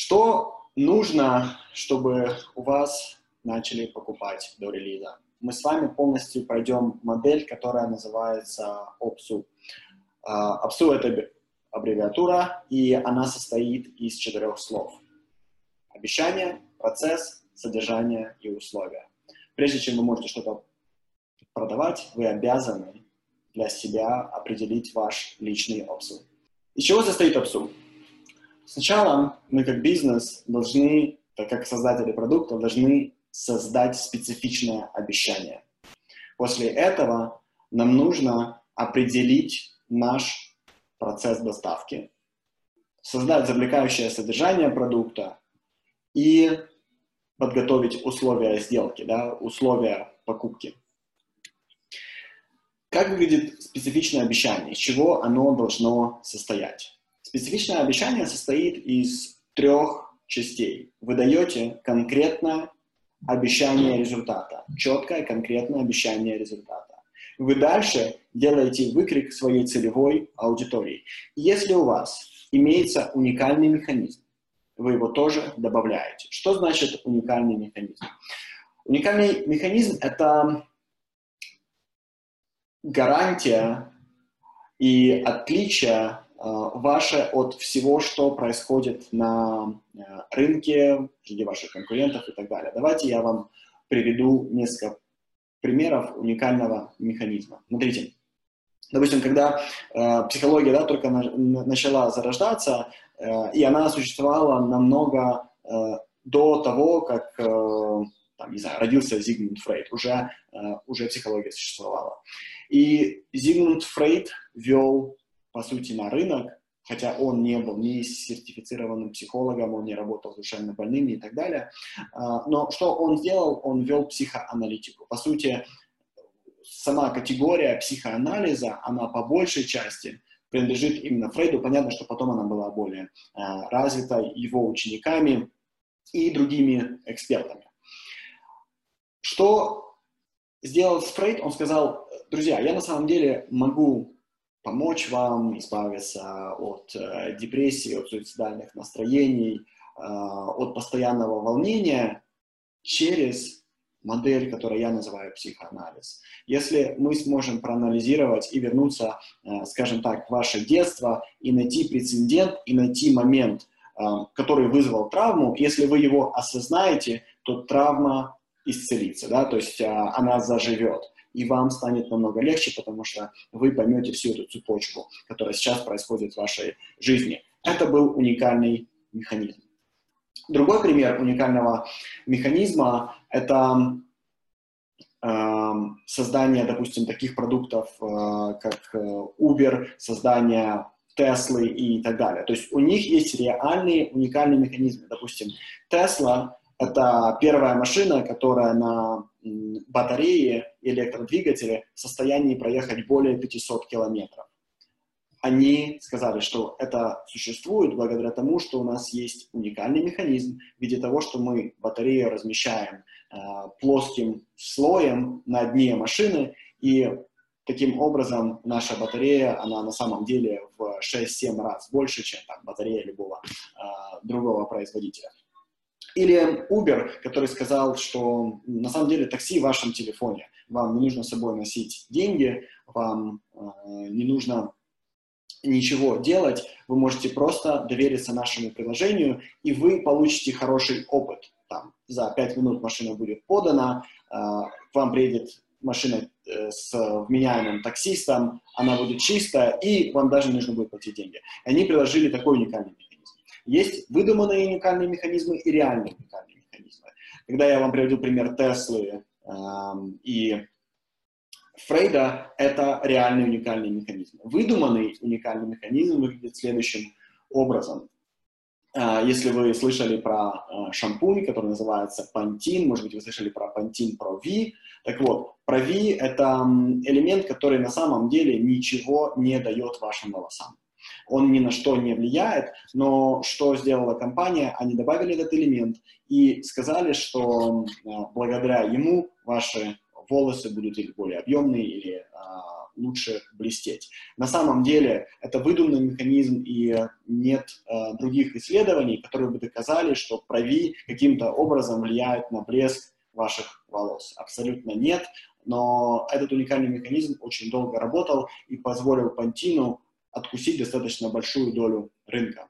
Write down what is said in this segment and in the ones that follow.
Что нужно, чтобы у вас начали покупать до релиза? Мы с вами полностью пройдем модель, которая называется OPSU. OPSU — это аббревиатура, и она состоит из четырех слов. Обещание, процесс, содержание и условия. Прежде чем вы можете что-то продавать, вы обязаны для себя определить ваш личный обсуг. Из чего состоит обсуг? Сначала мы как бизнес должны, так как создатели продукта, должны создать специфичное обещание. После этого нам нужно определить наш процесс доставки, создать завлекающее содержание продукта и подготовить условия сделки, да, условия покупки. Как выглядит специфичное обещание? Из чего оно должно состоять? Специфичное обещание состоит из трех частей. Вы даете конкретное обещание результата, четкое конкретное обещание результата. Вы дальше делаете выкрик своей целевой аудитории. Если у вас имеется уникальный механизм, вы его тоже добавляете. Что значит уникальный механизм? Уникальный механизм – это гарантия и отличие ваше от всего, что происходит на э, рынке, среди ваших конкурентов и так далее. Давайте я вам приведу несколько примеров уникального механизма. Смотрите, допустим, когда э, психология да, только на, начала зарождаться, э, и она существовала намного э, до того, как э, там, не знаю, родился Зигмунд Фрейд, уже, э, уже психология существовала. И Зигмунд Фрейд вел, по сути, на рынок, хотя он не был ни сертифицированным психологом, он не работал с душевно больными и так далее. А, но что он сделал? Он вел психоаналитику. По сути, сама категория психоанализа, она по большей части принадлежит именно Фрейду. Понятно, что потом она была более а, развита его учениками и другими экспертами. Что сделал Фрейд? Он сказал, друзья, я на самом деле могу помочь вам избавиться от э, депрессии, от суицидальных настроений, э, от постоянного волнения через модель, которую я называю психоанализ. Если мы сможем проанализировать и вернуться, э, скажем так, в ваше детство и найти прецедент, и найти момент, э, который вызвал травму, если вы его осознаете, то травма исцелится, да, то есть а, она заживет, и вам станет намного легче, потому что вы поймете всю эту цепочку, которая сейчас происходит в вашей жизни. Это был уникальный механизм. Другой пример уникального механизма – это э, создание, допустим, таких продуктов, э, как э, Uber, создание Теслы и так далее. То есть у них есть реальные уникальные механизмы. Допустим, Tesla это первая машина, которая на батарее и электродвигателе в состоянии проехать более 500 километров. Они сказали, что это существует благодаря тому, что у нас есть уникальный механизм в виде того, что мы батарею размещаем э, плоским слоем на дне машины, и таким образом наша батарея, она на самом деле в 6-7 раз больше, чем там, батарея любого э, другого производителя. Или Uber, который сказал, что на самом деле такси в вашем телефоне. Вам не нужно с собой носить деньги, вам э, не нужно ничего делать, вы можете просто довериться нашему приложению, и вы получите хороший опыт. Там, за 5 минут машина будет подана, э, к вам приедет машина э, с вменяемым таксистом, она будет чистая, и вам даже не нужно будет платить деньги. Они приложили такой уникальный есть выдуманные уникальные механизмы и реальные уникальные механизмы. Когда я вам приведу пример Теслы эм, и Фрейда, это реальный уникальный механизм. Выдуманный уникальный механизм выглядит следующим образом. Э, если вы слышали про э, шампунь, который называется Pantene, может быть, вы слышали про Pantene Pro V, так вот, Pro V – это элемент, который на самом деле ничего не дает вашим волосам он ни на что не влияет, но что сделала компания, они добавили этот элемент и сказали, что благодаря ему ваши волосы будут или более объемные, или а, лучше блестеть. На самом деле это выдуманный механизм, и нет э, других исследований, которые бы доказали, что прави каким-то образом влияет на блеск ваших волос. Абсолютно нет, но этот уникальный механизм очень долго работал и позволил Пантину откусить достаточно большую долю рынка.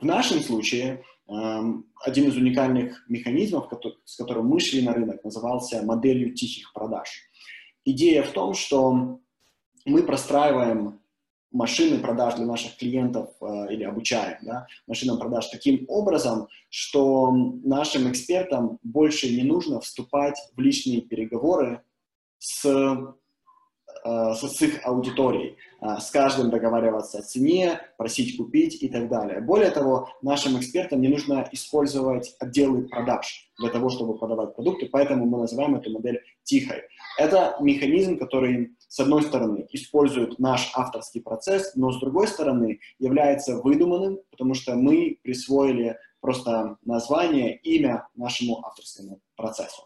В нашем случае эм, один из уникальных механизмов, с которым мы шли на рынок, назывался моделью тихих продаж. Идея в том, что мы простраиваем машины продаж для наших клиентов э, или обучаем да, машинам продаж таким образом, что нашим экспертам больше не нужно вступать в личные переговоры с с их аудиторией, э, с каждым договариваться о цене, просить купить и так далее. Более того, нашим экспертам не нужно использовать отделы продаж для того, чтобы продавать продукты, поэтому мы называем эту модель тихой. Это механизм, который, с одной стороны, использует наш авторский процесс, но с другой стороны является выдуманным, потому что мы присвоили просто название, имя нашему авторскому процессу.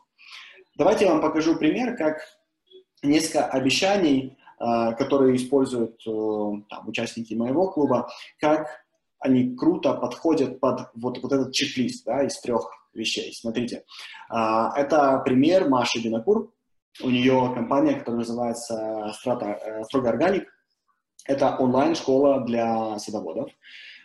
Давайте я вам покажу пример, как несколько обещаний, а, которые используют э, там, участники моего клуба, как они круто подходят под вот, вот этот чек-лист да, из трех вещей. Смотрите, а, это пример Маши Бинакур. У нее компания, которая называется Strata, э, Строго Органик. Это онлайн-школа для садоводов.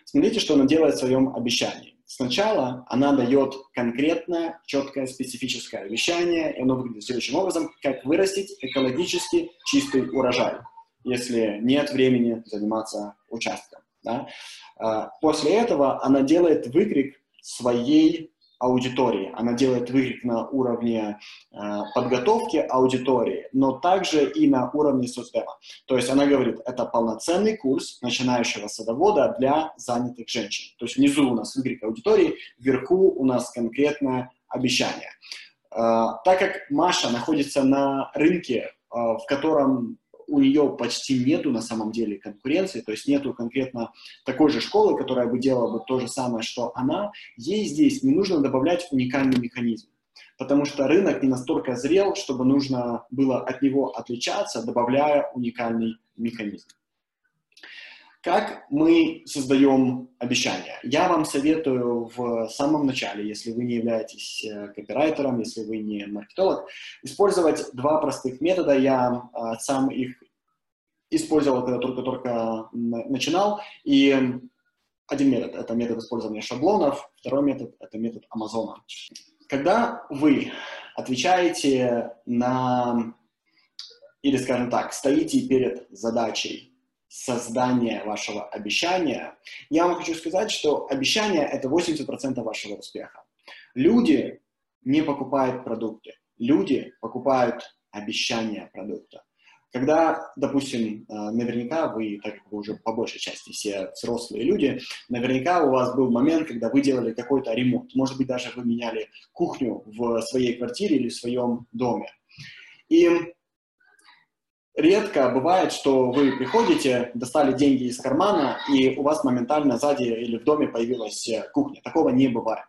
Смотрите, что она делает в своем обещании. Сначала она дает конкретное, четкое, специфическое обещание, и оно выглядит следующим образом, как вырастить экологически чистый урожай, если нет времени заниматься участком. Да? А, после этого она делает выкрик своей аудитории. Она делает выкрик на уровне э, подготовки аудитории, но также и на уровне соцдева. То есть она говорит, это полноценный курс начинающего садовода для занятых женщин. То есть внизу у нас выкрик аудитории, вверху у нас конкретное обещание. Э, так как Маша находится на рынке, э, в котором у нее почти нету на самом деле конкуренции, то есть нету конкретно такой же школы, которая бы делала бы то же самое, что она, ей здесь не нужно добавлять уникальный механизм, потому что рынок не настолько зрел, чтобы нужно было от него отличаться, добавляя уникальный механизм. Как мы создаем обещания? Я вам советую в самом начале, если вы не являетесь э, копирайтером, если вы не маркетолог, использовать два простых метода. Я а, сам их использовал, когда только-только начинал. И один метод – это метод использования шаблонов, второй метод – это метод Амазона. Когда вы отвечаете на, или, скажем так, стоите перед задачей создания вашего обещания, я вам хочу сказать, что обещание – это 80% вашего успеха. Люди не покупают продукты, люди покупают обещания продукта. Когда, допустим, э, наверняка вы, так как вы уже по большей части все взрослые люди, наверняка у вас был момент, когда вы делали какой-то ремонт. Может быть, даже вы меняли кухню в своей квартире или в своем доме. И редко бывает, что вы приходите, достали деньги из кармана, и у вас моментально сзади или в доме появилась э, кухня. Такого не бывает.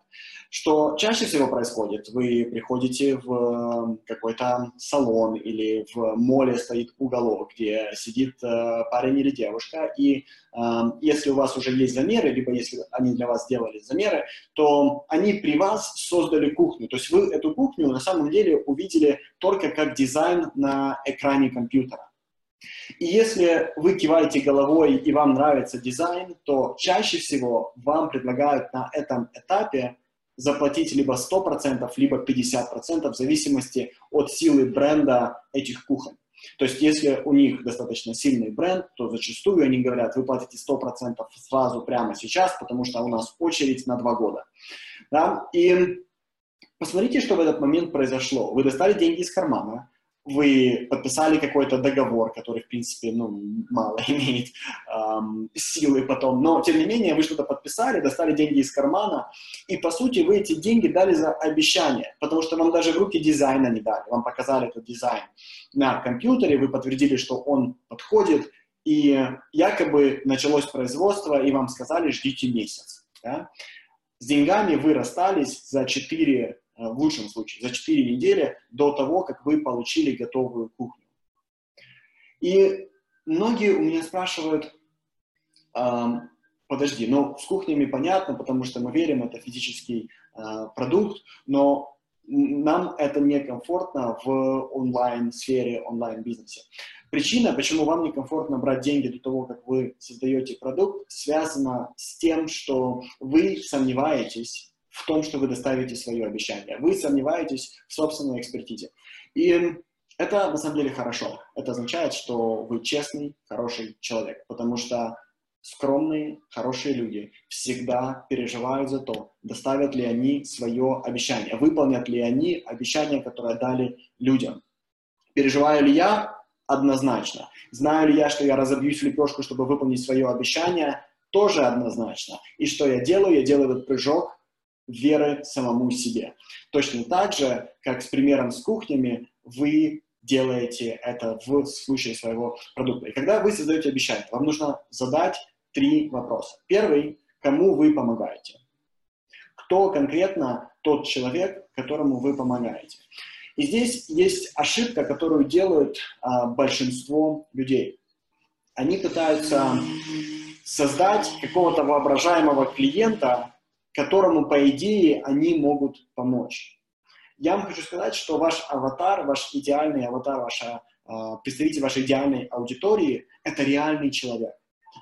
Что чаще всего происходит? Вы приходите в э, какой-то салон или в моле стоит уголок, где сидит э, парень или девушка, и э, если у вас уже есть замеры, либо если они для вас сделали замеры, то они при вас создали кухню. То есть вы эту кухню на самом деле увидели только как дизайн на экране компьютера. И если вы киваете головой и вам нравится дизайн, то чаще всего вам предлагают на этом этапе заплатить либо 100%, либо 50% в зависимости от силы бренда этих кухонь. То есть, если у них достаточно сильный бренд, то зачастую они говорят, вы платите 100% сразу прямо сейчас, потому что у нас очередь на два года. Да? И посмотрите, что в этот момент произошло. Вы достали деньги из кармана, вы подписали какой-то договор, который, в принципе, ну, мало имеет эм, силы потом, но, тем не менее, вы что-то подписали, достали деньги из кармана, и, по сути, вы эти деньги дали за обещание, потому что вам даже в руки дизайна не дали, вам показали этот дизайн на компьютере, вы подтвердили, что он подходит, и якобы началось производство, и вам сказали, ждите месяц. Да? С деньгами вы расстались за 4 Э, в лучшем случае, за 4 недели до того, как вы получили готовую кухню. И многие у меня спрашивают, подожди, ну, с кухнями понятно, потому что мы верим, это физический э, продукт, но нам это некомфортно в онлайн-сфере, онлайн-бизнесе. Причина, почему вам некомфортно брать деньги до того, как вы создаете продукт, связана с тем, что вы сомневаетесь в том, что вы доставите свое обещание. Вы сомневаетесь в собственной экспертизе. И это на самом деле хорошо. Это означает, что вы честный, хороший человек, потому что скромные, хорошие люди всегда переживают за то, доставят ли они свое обещание, выполнят ли они обещание, которое дали людям. Переживаю ли я? Однозначно. Знаю ли я, что я разобьюсь в лепешку, чтобы выполнить свое обещание? Тоже однозначно. И что я делаю? Я делаю этот прыжок веры самому себе. Точно так же, как с примером с кухнями, вы делаете это в случае своего продукта. И когда вы создаете обещание, вам нужно задать три вопроса. Первый, кому вы помогаете? Кто конкретно тот человек, которому вы помогаете? И здесь есть ошибка, которую делают а, большинство людей. Они пытаются создать какого-то воображаемого клиента, которому, по идее, они могут помочь. Я вам хочу сказать, что ваш аватар, ваш идеальный аватар, ваша, а, представитель вашей идеальной аудитории – это реальный человек.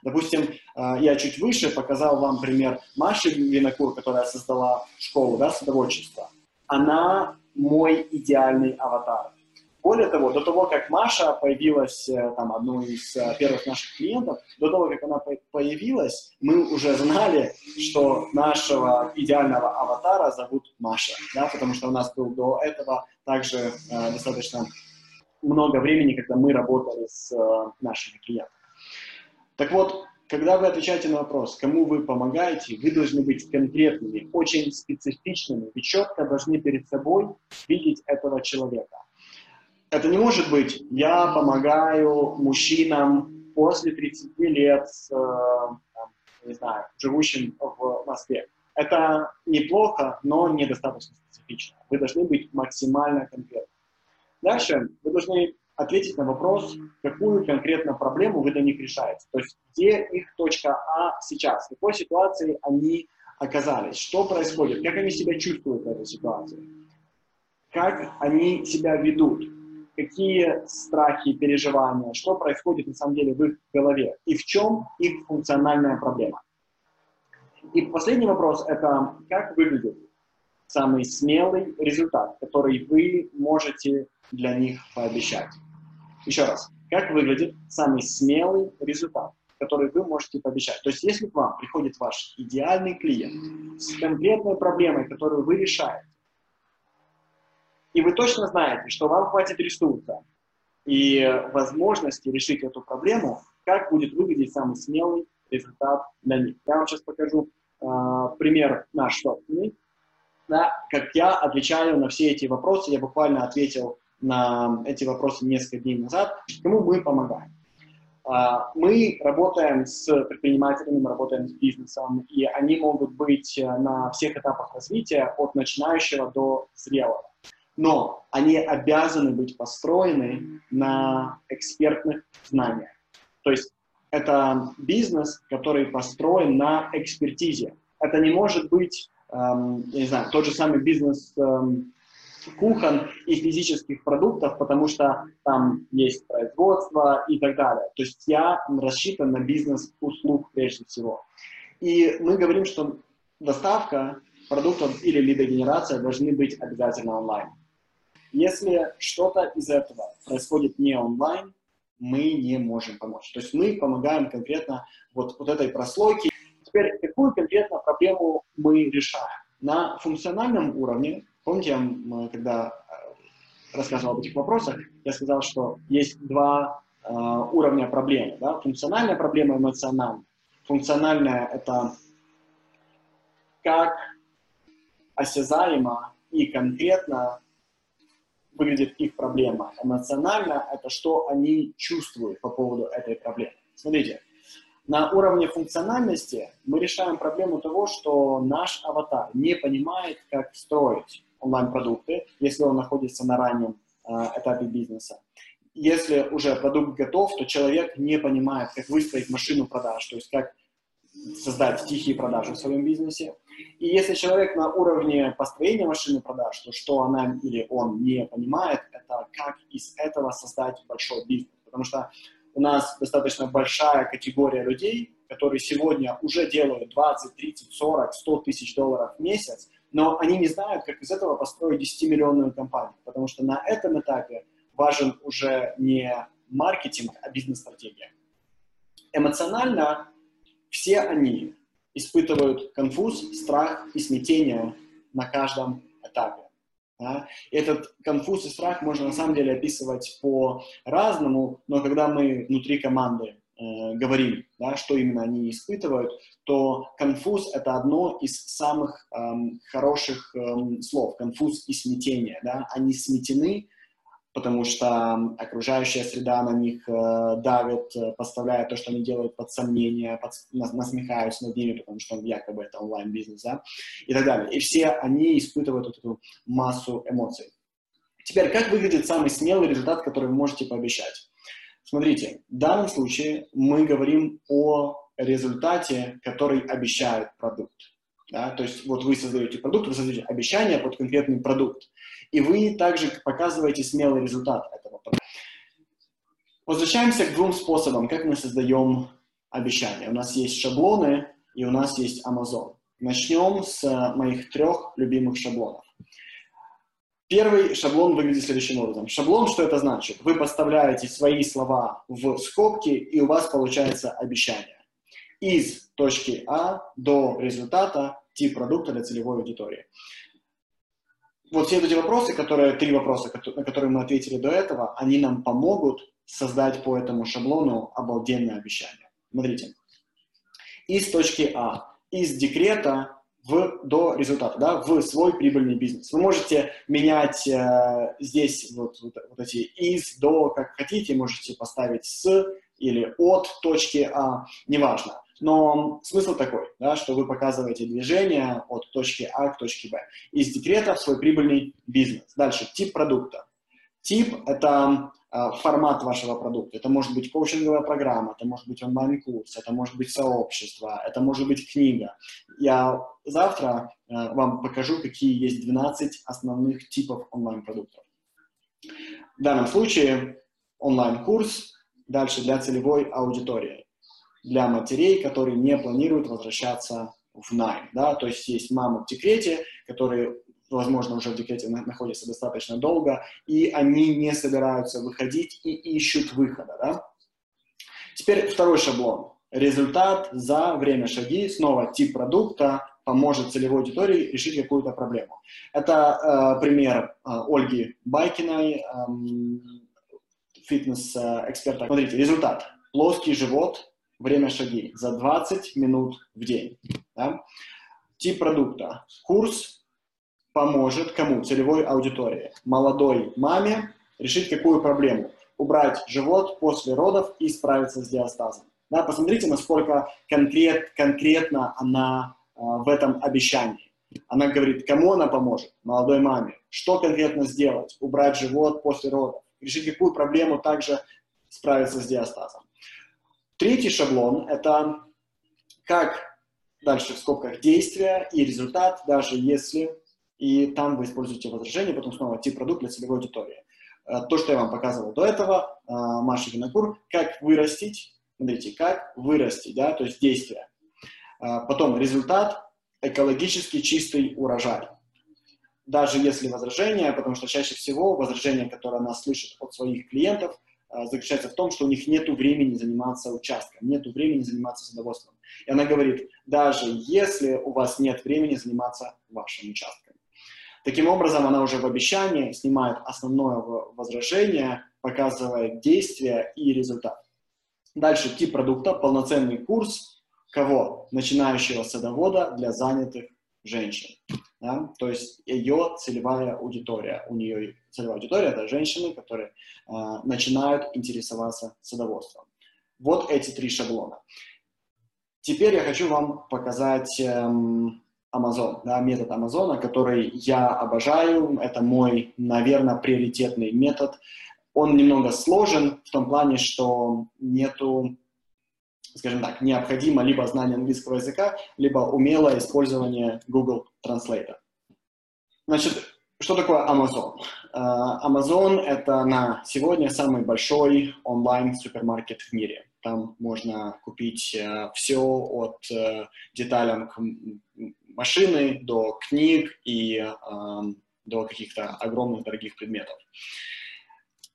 Допустим, а, я чуть выше показал вам пример Маши Винокур, которая создала школу да, садоводчества. Она мой идеальный аватар. Более того, до того, как Маша появилась, э, там, одной из э, первых наших клиентов, до того, как она появилась, мы уже знали, что нашего идеального аватара зовут Маша, да, потому что у нас был до этого также э, достаточно много времени, когда мы работали с э, нашими клиентами. Так вот, когда вы отвечаете на вопрос, кому вы помогаете, вы должны быть конкретными, очень специфичными. Вы четко должны перед собой видеть этого человека. Это не может быть, я помогаю мужчинам после 30 лет, э, не знаю, живущим в Москве. Это неплохо, но недостаточно специфично. Вы должны быть максимально конкретны. Дальше вы должны ответить на вопрос, какую конкретно проблему вы для них решаете. То есть, где их точка А сейчас, в какой ситуации они оказались, что происходит, как они себя чувствуют в этой ситуации, как они себя ведут, какие страхи, переживания, что происходит на самом деле в их голове и в чем их функциональная проблема. И последний вопрос – это как выглядит самый смелый результат, который вы можете для них пообещать. Еще раз, как выглядит самый смелый результат, который вы можете пообещать. То есть, если к вам приходит ваш идеальный клиент с конкретной проблемой, которую вы решаете, и вы точно знаете, что вам хватит ресурса и возможности решить эту проблему, как будет выглядеть самый смелый результат для них. Я вам сейчас покажу э, пример наш собственный, да, как я отвечаю на все эти вопросы. Я буквально ответил на эти вопросы несколько дней назад. Кому мы помогаем? А, мы работаем с предпринимателями, мы работаем с бизнесом, и они могут быть на всех этапах развития, от начинающего до зрелого но они обязаны быть построены на экспертных знаниях. То есть это бизнес, который построен на экспертизе. Это не может быть, эм, я не знаю, тот же самый бизнес эм, кухон и физических продуктов, потому что там есть производство и так далее. То есть я рассчитан на бизнес услуг прежде всего. И мы говорим, что доставка продуктов или лидогенерация должны быть обязательно онлайн. Если что-то из этого происходит не онлайн, мы не можем помочь. То есть мы помогаем конкретно вот, вот этой прослойке. Теперь, какую конкретно проблему мы решаем? На функциональном уровне, помните, я когда э, рассказывал об этих вопросах, я сказал, что есть два э, уровня проблемы. Да? Функциональная проблема, эмоциональная. Функциональная – это как осязаемо и конкретно выглядит их проблема. Эмоционально – это что они чувствуют по поводу этой проблемы. Смотрите, на уровне функциональности мы решаем проблему того, что наш аватар не понимает, как строить онлайн-продукты, если он находится на раннем э, этапе бизнеса. если уже продукт готов, то человек не понимает, как выстроить машину продаж, то есть как создать тихие продажи в своем бизнесе. И если человек на уровне построения машины продаж, то что она или он не понимает, это как из этого создать большой бизнес. Потому что у нас достаточно большая категория людей, которые сегодня уже делают 20, 30, 40, 100 тысяч долларов в месяц, но они не знают, как из этого построить 10-миллионную компанию, потому что на этом этапе важен уже не маркетинг, а бизнес-стратегия. Эмоционально все они испытывают конфуз, страх и смятение на каждом этапе. Да? Этот конфуз и страх можно на самом деле описывать по-разному, но когда мы внутри команды э, говорим, да, что именно они испытывают, то конфуз — это одно из самых эм, хороших эм, слов. Конфуз и смятение. Да? Они сметены потому что окружающая среда на них э, давит, э, поставляет то, что они делают под сомнение, под, насмехаются над ними, потому что якобы это онлайн-бизнес, да, и так далее. И все они испытывают вот эту массу эмоций. Теперь, как выглядит самый смелый результат, который вы можете пообещать? Смотрите, в данном случае мы говорим о результате, который обещает продукт. Да? То есть вот вы создаете продукт, вы создаете обещание под конкретный продукт. И вы также показываете смелый результат этого. Возвращаемся к двум способам, как мы создаем обещания. У нас есть шаблоны и у нас есть Amazon. Начнем с моих трех любимых шаблонов. Первый шаблон выглядит следующим образом. Шаблон, что это значит? Вы поставляете свои слова в скобки, и у вас получается обещание из точки А до результата тип продукта для целевой аудитории. Вот все эти вопросы, которые, три вопроса, на которые мы ответили до этого, они нам помогут создать по этому шаблону обалденное обещание. Смотрите. Из точки А, из декрета в, до результата, да, в свой прибыльный бизнес. Вы можете менять э, здесь вот, вот, вот эти из, до, как хотите, можете поставить с или от точки А, неважно. Но смысл такой, да, что вы показываете движение от точки А к точке Б. Из декрета в свой прибыльный бизнес. Дальше, тип продукта. Тип – это э, формат вашего продукта. Это может быть коучинговая программа, это может быть онлайн-курс, это может быть сообщество, это может быть книга. Я завтра э, вам покажу, какие есть 12 основных типов онлайн-продуктов. В данном случае онлайн-курс, дальше для целевой аудитории для матерей, которые не планируют возвращаться в найм. Да? То есть есть мамы в декрете, которые, возможно, уже в декрете находятся достаточно долго, и они не собираются выходить и ищут выхода. Да? Теперь второй шаблон. Результат за время шаги, снова тип продукта, поможет целевой аудитории решить какую-то проблему. Это э, пример э, Ольги Байкиной, э, фитнес-эксперта. Смотрите, результат. Плоский живот, время шаги за 20 минут в день. Да? Тип продукта. Курс поможет кому? Целевой аудитории. Молодой маме решить какую проблему? Убрать живот после родов и справиться с диастазом. Да, посмотрите, насколько конкрет, конкретно она э, в этом обещании. Она говорит, кому она поможет? Молодой маме. Что конкретно сделать? Убрать живот после родов. Решить какую проблему также справиться с диастазом. Третий шаблон – это как дальше в скобках действия и результат, даже если и там вы используете возражение, потом снова тип продукт для целевой аудитории. Э, то, что я вам показывал до этого, э, Маша Винокур, как вырастить, смотрите, как вырастить, да, то есть действие. Э, потом результат – экологически чистый урожай. Даже если возражение, потому что чаще всего возражение, которое она слышит от своих клиентов – заключается в том, что у них нет времени заниматься участком, нет времени заниматься садоводством. И она говорит, даже если у вас нет времени заниматься вашим участком. Таким образом, она уже в обещании снимает основное возражение, показывает действие и результат. Дальше тип продукта, полноценный курс кого? Начинающего садовода для занятых женщин. Да? То есть ее целевая аудитория. У нее целевая аудитория – это женщины, которые э, начинают интересоваться садоводством. Вот эти три шаблона. Теперь я хочу вам показать эм, Amazon, да, метод Амазона, который я обожаю. Это мой, наверное, приоритетный метод. он немного сложен в том плане, что нету, скажем так, необходимо либо знание английского языка, либо умелое использование Google Translate. Значит, что такое Amazon? Uh, Amazon — это на сегодня самый большой онлайн-супермаркет в мире. Там можно купить uh, все от uh, деталям машины до книг и uh, до каких-то огромных дорогих предметов.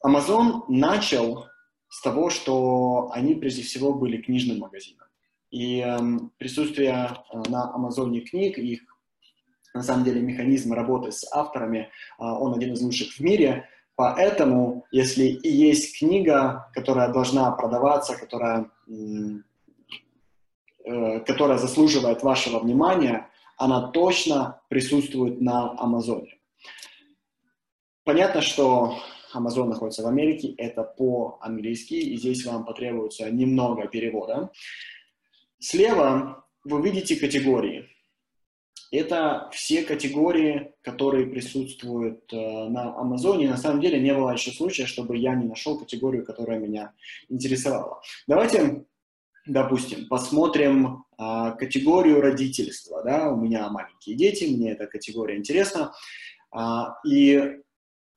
Amazon начал с того, что они прежде всего были книжным магазином. И э, присутствие на Амазоне книг, их на самом деле механизм работы с авторами, а, он один из лучших в мире. Поэтому, если и есть книга, которая должна продаваться, которая, э, которая заслуживает вашего внимания, она точно присутствует на Амазоне. Понятно, что Amazon находится в Америке, это по-английски, и здесь вам потребуется немного перевода. Слева вы видите категории. Это все категории, которые присутствуют э, на Амазоне. На самом деле не было еще случая, чтобы я не нашел категорию, которая меня интересовала. Давайте, допустим, посмотрим э, категорию родительства. Да? У меня маленькие дети, мне эта категория интересна. Э, и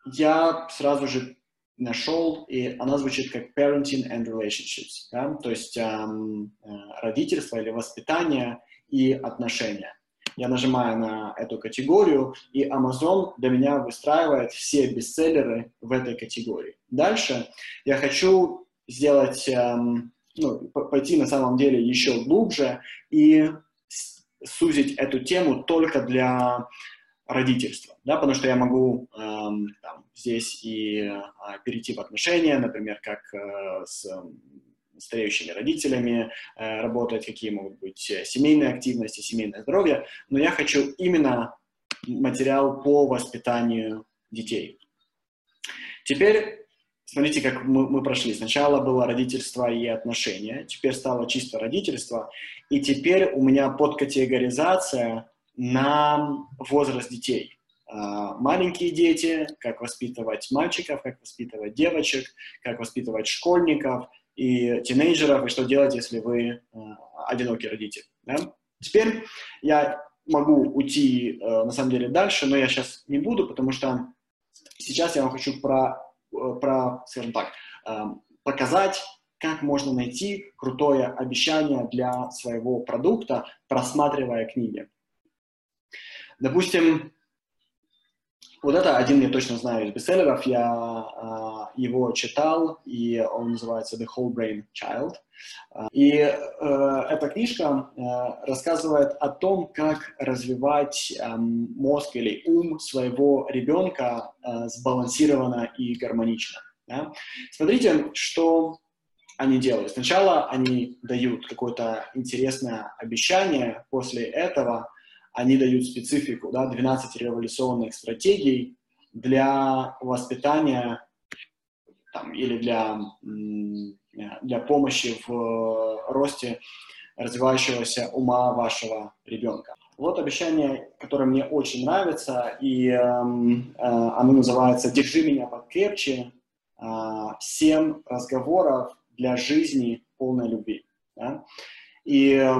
я сразу же нашел, и она звучит как parenting and relationships, да? то есть эм, родительство или воспитание и отношения я нажимаю на эту категорию, и Amazon для меня выстраивает все бестселлеры в этой категории. Дальше я хочу сделать, эм, ну, пойти на самом деле еще глубже и сузить эту тему только для родительства, да, потому что я могу эм, там, здесь и э, перейти в отношения, например, как э, с стареющими родителями, э, работать, какие могут быть э, семейные активности, семейное здоровье, но я хочу именно материал по воспитанию детей. Теперь смотрите, как мы, мы прошли. Сначала было родительство и отношения, теперь стало чисто родительство, и теперь у меня подкатегоризация на возраст детей. А, маленькие дети, как воспитывать мальчиков, как воспитывать девочек, как воспитывать школьников, и тинейджеров, и что делать, если вы э, одинокий родитель. Да? Теперь я могу уйти, э, на самом деле, дальше, но я сейчас не буду, потому что сейчас я вам хочу про, э, про скажем так, показать, как можно найти крутое обещание для своего продукта, просматривая книги. Допустим, вот это один я точно знаю из бестселлеров, я э, его читал, и он называется The Whole Brain Child. И э, эта книжка э, рассказывает о том, как развивать э, мозг или ум своего ребенка э, сбалансированно и гармонично. Да? Смотрите, что они делают. Сначала они дают какое-то интересное обещание, после этого они дают специфику, да, 12 революционных стратегий для воспитания там, или для, для помощи в росте развивающегося ума вашего ребенка. Вот обещание, которое мне очень нравится, и э, э, оно называется «Держи меня покрепче. Э, семь разговоров для жизни полной любви». Да? И э,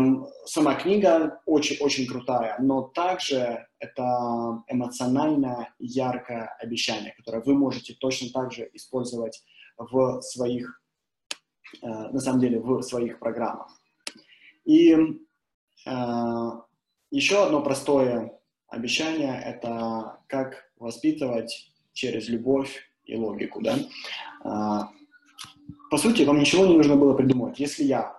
сама книга очень-очень крутая, но также это эмоционально яркое обещание, которое вы можете точно так же использовать в своих, э, на самом деле, в своих программах. И э, еще одно простое обещание – это как воспитывать через любовь и логику. Да? Э, по сути, вам ничего не нужно было придумать. Если я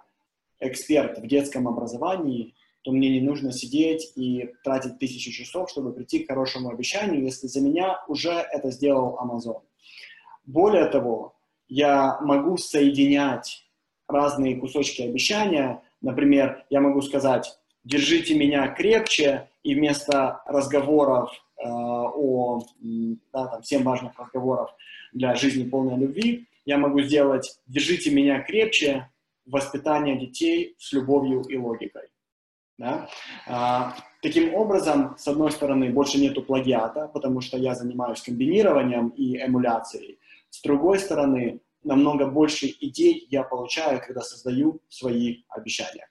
эксперт в детском образовании, то мне не нужно сидеть и тратить тысячи часов, чтобы прийти к хорошему обещанию, если за меня уже это сделал Amazon. Более того, я могу соединять разные кусочки обещания. Например, я могу сказать, держите меня крепче, и вместо разговоров э, о да, там, всем важных разговоров для жизни полной любви, я могу сделать «держите меня крепче», воспитание детей с любовью и логикой. Да? А, таким образом, с одной стороны, больше нету плагиата, потому что я занимаюсь комбинированием и эмуляцией. С другой стороны, намного больше идей я получаю, когда создаю свои обещания.